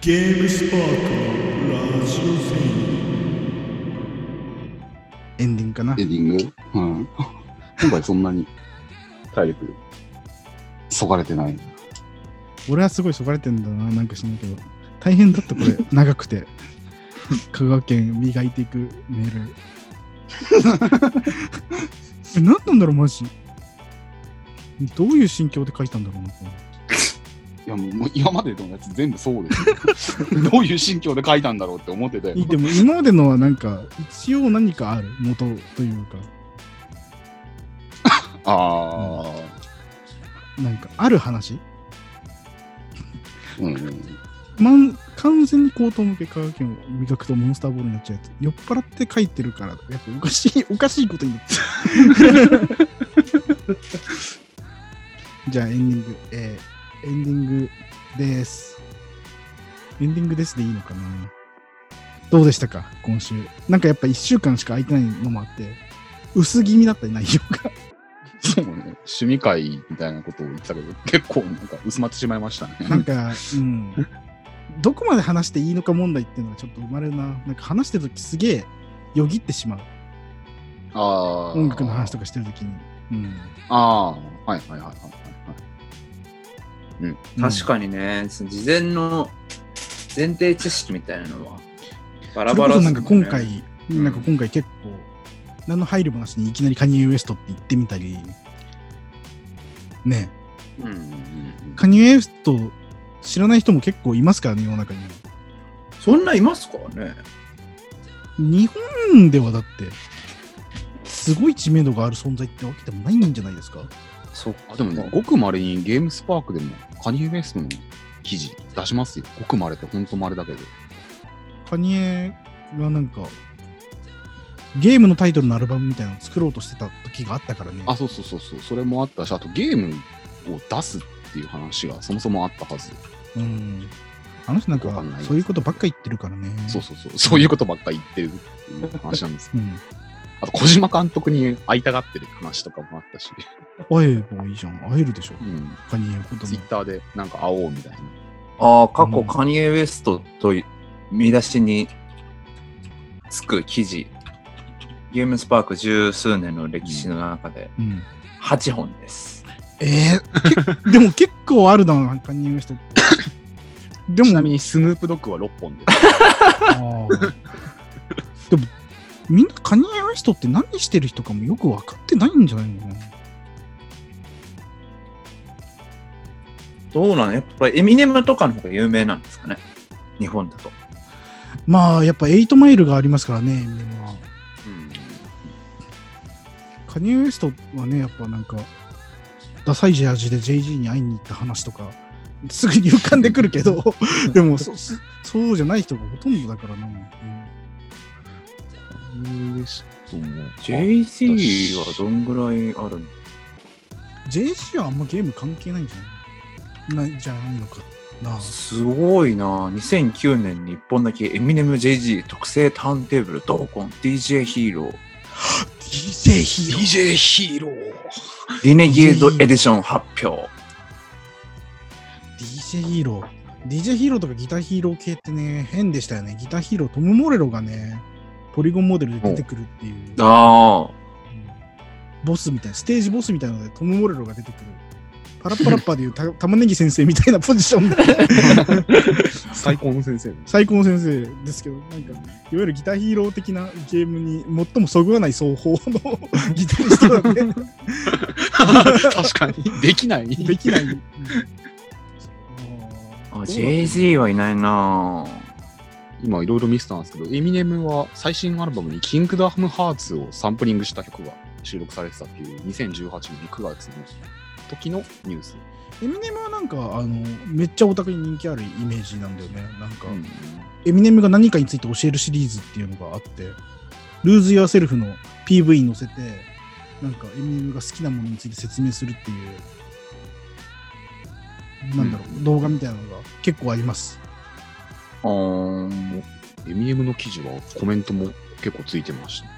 ゲームスパークラジオエンディングかな？エンディング？うん。今回そんなに体力、そがれてない。俺はすごいそがれてんだな、なんかしないけど。大変だった、これ。長くて。香川県磨いていくメール。え、何なんだろう、マジ。どういう心境で書いたんだろうな、これいやもう今までのやつ全部そうですよ。どういう心境で書いたんだろうって思ってたよ。でも今までのはなんか、一応何かある、元というか。ああ、なんか、ある話？うんうん。まん完全に口頭向け香川県を磨くとモンスターボールになっちゃうやつ酔っ払って書いてるからやっぱおかしい おかしいことになってるじゃあエンディングえーエンディングですエンディングですでいいのかな？どうでしたか？今週なんかやっぱ1週間しか空いてないのもあって薄気味だったり内容がそうね。趣味会みたいなことを言ってたけど、結構なんか薄まってしまいましたね。なんか、うん。どこまで話していいのか問題っていうのがちょっと生まれるな。なんか話してるときすげえよぎってしまう。ああ。音楽の話とかしてるときに。うん。ああ、はいはいはいはいはい。確かにね、その事前の前提知識みたいなのはバラバラそれこそなんか今っすもんね回、なんか今回結構、何の配慮もなしにいきなりカニエ・ウエストって言ってみたり、ねうんうんうんカニエ・ウエスト知らない人も結構いますからね、世の中に。そんないますかね日本ではだって、すごい知名度がある存在ってわけでもないんじゃないですか？そっあでもね、ごくまれにゲームスパークでもカニエ・ウェストの記事出しますよ。ごくまれってほんとまれだけど。カニエがなんか、ゲームのタイトルのアルバムみたいなのを作ろうとしてた時があったからね。あ、そうそうそうそう。それもあったし、あとゲームを出すっていう話がそもそもあったはず。うん。あの人なんかわかんない、そういうことばっか言ってるからね。そうそうそう。そういうことばっか言ってるっていう話なんです。うん。あと、小島監督に会いたがってる話とかもあったし、会えばいいじゃん。会えるでしょ。うん。カニエのこともツイッ。ターでなんか会おうみたいな。ああ、過去うんカニエ・ウエストと見出しにつく記事、ゲームスパーク十数年の歴史の中でうん。8本です。えー、け でも結構あるな、カニエの人って。でも、ちなみにスヌープドッグは6本で。あーでも、みんなカニエの人って何してる人かもよく分かってないんじゃないのかな？どうなのやっぱりエミネムとかの方が有名なんですかね？日本だと。まあ、やっぱ8マイルがありますからね、エミネムは。うんカニエ・ウエストはね、やっぱなんか、ダサいジャージで JG に会いに行った話とか、すぐに浮かんでくるけど、でもそそそうじゃない人がほとんどだからな。カニエ・ウェストも。JZ はどんぐらいあるの？JG はあんまゲーム関係ないんじゃない？ないじゃないのかな。すごいな2009年に1本だけエミネム JG 特製ターンテーブル同梱 DJ ヒーロー DJ ヒーロー。DJ ヒーロー。リネゲードエディション発表 DJ ヒーロー。DJ ヒーローとかギターヒーロー系ってね、変でしたよね。ギターヒーロー、トム・モレロがね、ポリゴンモデルで出てくるっていう。ああボスみたいな、ステージボスみたいなのでトム・モレロが出てくる。パラッパラッパーでいうた玉ねぎ先生みたいなポジションで最高の先生。最高の先生ですけど、なんか、いわゆるギターヒーロー的なゲームに最もそぐわない奏法のギタリストなんで、確かに。できない。できない。うんあ JZ はいないな今いろいろ見せたんですけど、エミネムは最新アルバムにキングダムハーツをサンプリングした曲が収録されてたっていう2018年9月の時のニュース。エミネムはなんか、あの、めっちゃオタクに人気あるイメージなんだよね。なんか、うんエミネムが何かについて教えるシリーズっていうのがあって、ルーズ・ユア・セルフの PV に載せて、なんかエミネムが好きなものについて説明するっていう、なんだろう、動画みたいなのが結構あります。エミネムの記事はコメントも結構ついてました。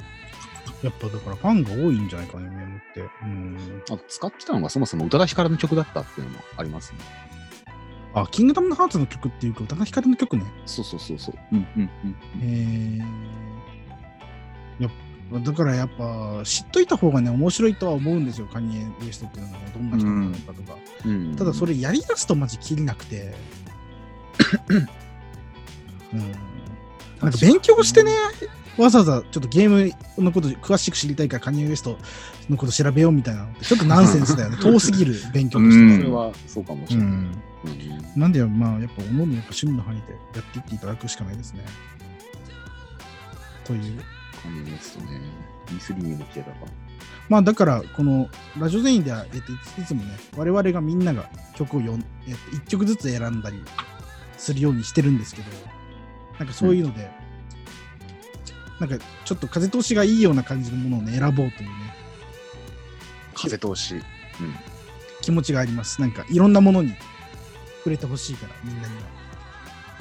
やっぱだからファンが多いんじゃないかな、エミネムって。うん。あと使ってたのがそもそも宇多田ヒカルの曲だったっていうのもありますね。あ、キングダムハーツの曲っていうか、宇多田ヒカルの曲ね。そうそうそうそう。うんうんうんえー、やっぱだからやっぱ知っといた方がね、面白いとは思うんですよ、カニエ・ウエストっていうのがね、どんな人なのかとか。うんただそれやりだすとマジきりなくて。うん、なんか勉強してね、わざわざちょっとゲームのこと詳しく知りたいからカニエ・ウエストのこと調べようみたいなのってちょっとナンセンスだよね。遠すぎる勉強としては。それはそうかもしれない。うんうんなんで、まあ、やっぱ、おのおのやっぱ趣味の範囲でやっていっていただくしかないですね。という。カニエウエストね。E3 にも来てたか。まあ、だから、このラジオ全員では、えっと、いつもね、我々がみんなが曲を読ん、えっと、1曲ずつ選んだりするようにしてるんですけど、なんかそういうので、なんかちょっと風通しがいいような感じのものをね、選ぼうというね、風通し。うん。気持ちがあります。なんかいろんなものに触れてほしいから、みんなには。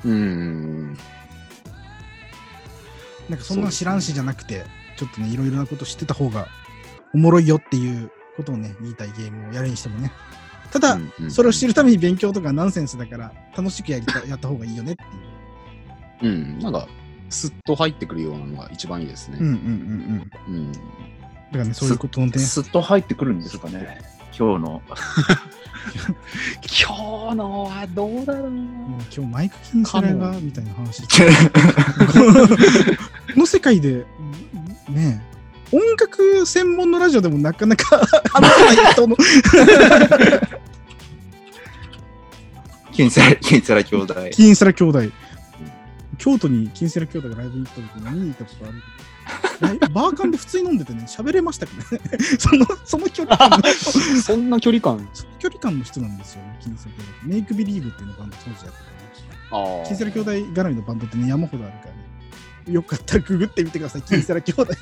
うん。なんかそんな知らんしじゃなくて、ちょっとね、いろいろなこと知ってた方がおもろいよっていうことをね、言いたいゲームをやるにしてもね。ただ、うんうんそれを知るために勉強とかナンセンスだから、楽しくやりたやった方がいいよねっていう。うん。なんか、スッと入ってくるようなのが一番いいですね。うんうんうんうん。うん。だからね、そういうことの点。すっと入ってくるんですかね。今日の。今日のはどうだろうもう今日マイク・キンセラか？がもみたいな話 この世界でね音楽専門のラジオでもなかなか 話さない人の金セラ、金セラ兄弟。キンセラ兄弟京都にキンセラ兄弟がライブに行った時に見に行ったことあるけど。バーカンで普通に飲んでてね。喋れましたからね。そのその距離感。の そんな距離感。距離感の人なんですよね。キンセラ兄弟メイクビリーブっていうのバンド当時やってたねああ。キンセラ兄弟絡みのバンドってね、山ほどあるからね。よかったらググってみてください、キンセラ兄弟で。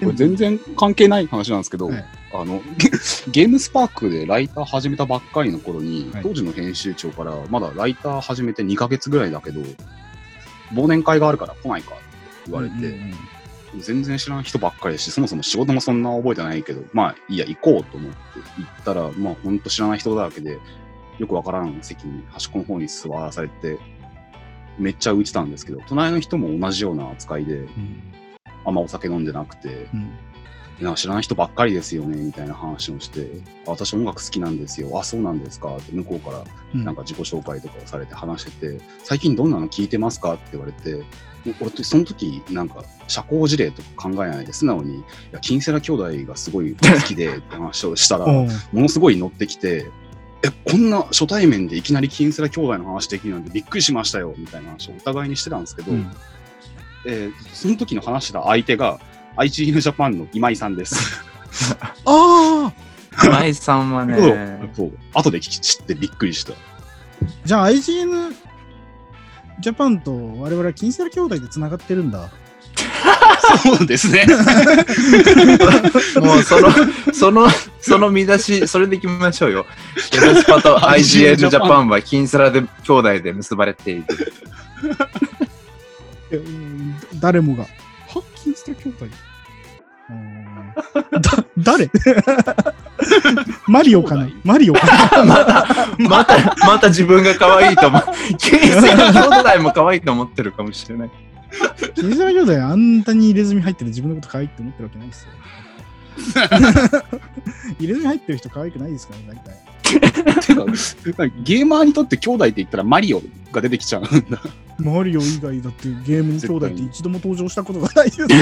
これ全然関係ない話なんですけど、はいあのゲ ゲームスパークでライター始めたばっかりの頃に、はい。当時の編集長から、まだライター始めて2ヶ月ぐらいだけど、忘年会があるから来ないかって言われて、うんうんうん。全然知らん人ばっかりだし、そもそも仕事もそんな覚えてないけど、まあいいや、行こうと思って行ったら、まあほんと知らない人だらけで、よくわからん席に端っこの方に座らされて、めっちゃ浮いてたんですけど、隣の人も同じような扱いで、うん。あんまお酒飲んでなくて、うんなんか知らない人ばっかりですよね、みたいな話をして、あ私音楽好きなんですよ、あ、そうなんですか。って向こうからうん。なんか自己紹介とかをされて話してて、最近どんなの聞いてますか？って言われて、俺ってその時なんか社交辞令とか考えないで素直に、いや、キンセラ兄弟がすごい好きで って話をしたら、ものすごい乗ってきて、え、こんな初対面でいきなりキンセラ兄弟の話できるなんてびっくりしましたよ、みたいな話をお互いにしてたんですけど、うん。えーその時の話した相手が、IGN ジャパンの今井さんです。ああ今井さんはね、そう後で聞き知ってびっくりした。じゃあ IGN ジャパンと我々はキンセラ兄弟でつながってるんだ。そうですね。もうその、その、その見出し、それで決めましょうよ。エロスパと IGN ジャパンは金セラで兄弟で結ばれている。誰もが。はキンセラ兄弟誰？マリオかな？マリオかな？また、また、また自分が可愛いと思う。金セラ兄弟も可愛いと思ってるかもしれない。キンセラ兄弟あんなに入れ墨入ってる自分のこと可愛いって思ってるわけないですよ。入れ墨入ってる人可愛くないですからね、大体。てかゲーマーにとって兄弟って言ったらマリオが出てきちゃうんだ。マリオ以外だってゲームに兄弟って一度も登場したことがないですよ。な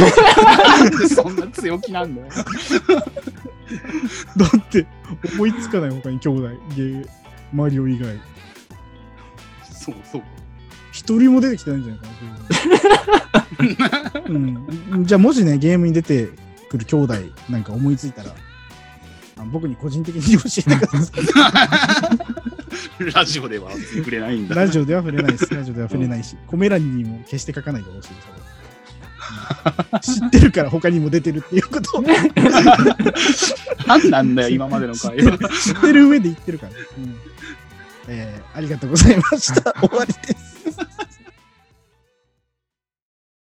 んでそんな強気なんだよ。だって思いつかない他に兄弟、ゲーマリオ以外。そうそう。一人も出てきてないんじゃないかな、うん。じゃあもしね、ゲームに出てくる兄弟なんか思いついたら、あ僕に個人的に教えてください。ラジオでは触れないんだ。ラジオでは触れないです。ラジオでは触れないし、コメ欄にも決して書かないでほしいです。うん知ってるから他にも出てるっていうことを何なんだよ、今までの会話。知ってる上で言ってるから、ねうんえーありがとうございました。終わりです。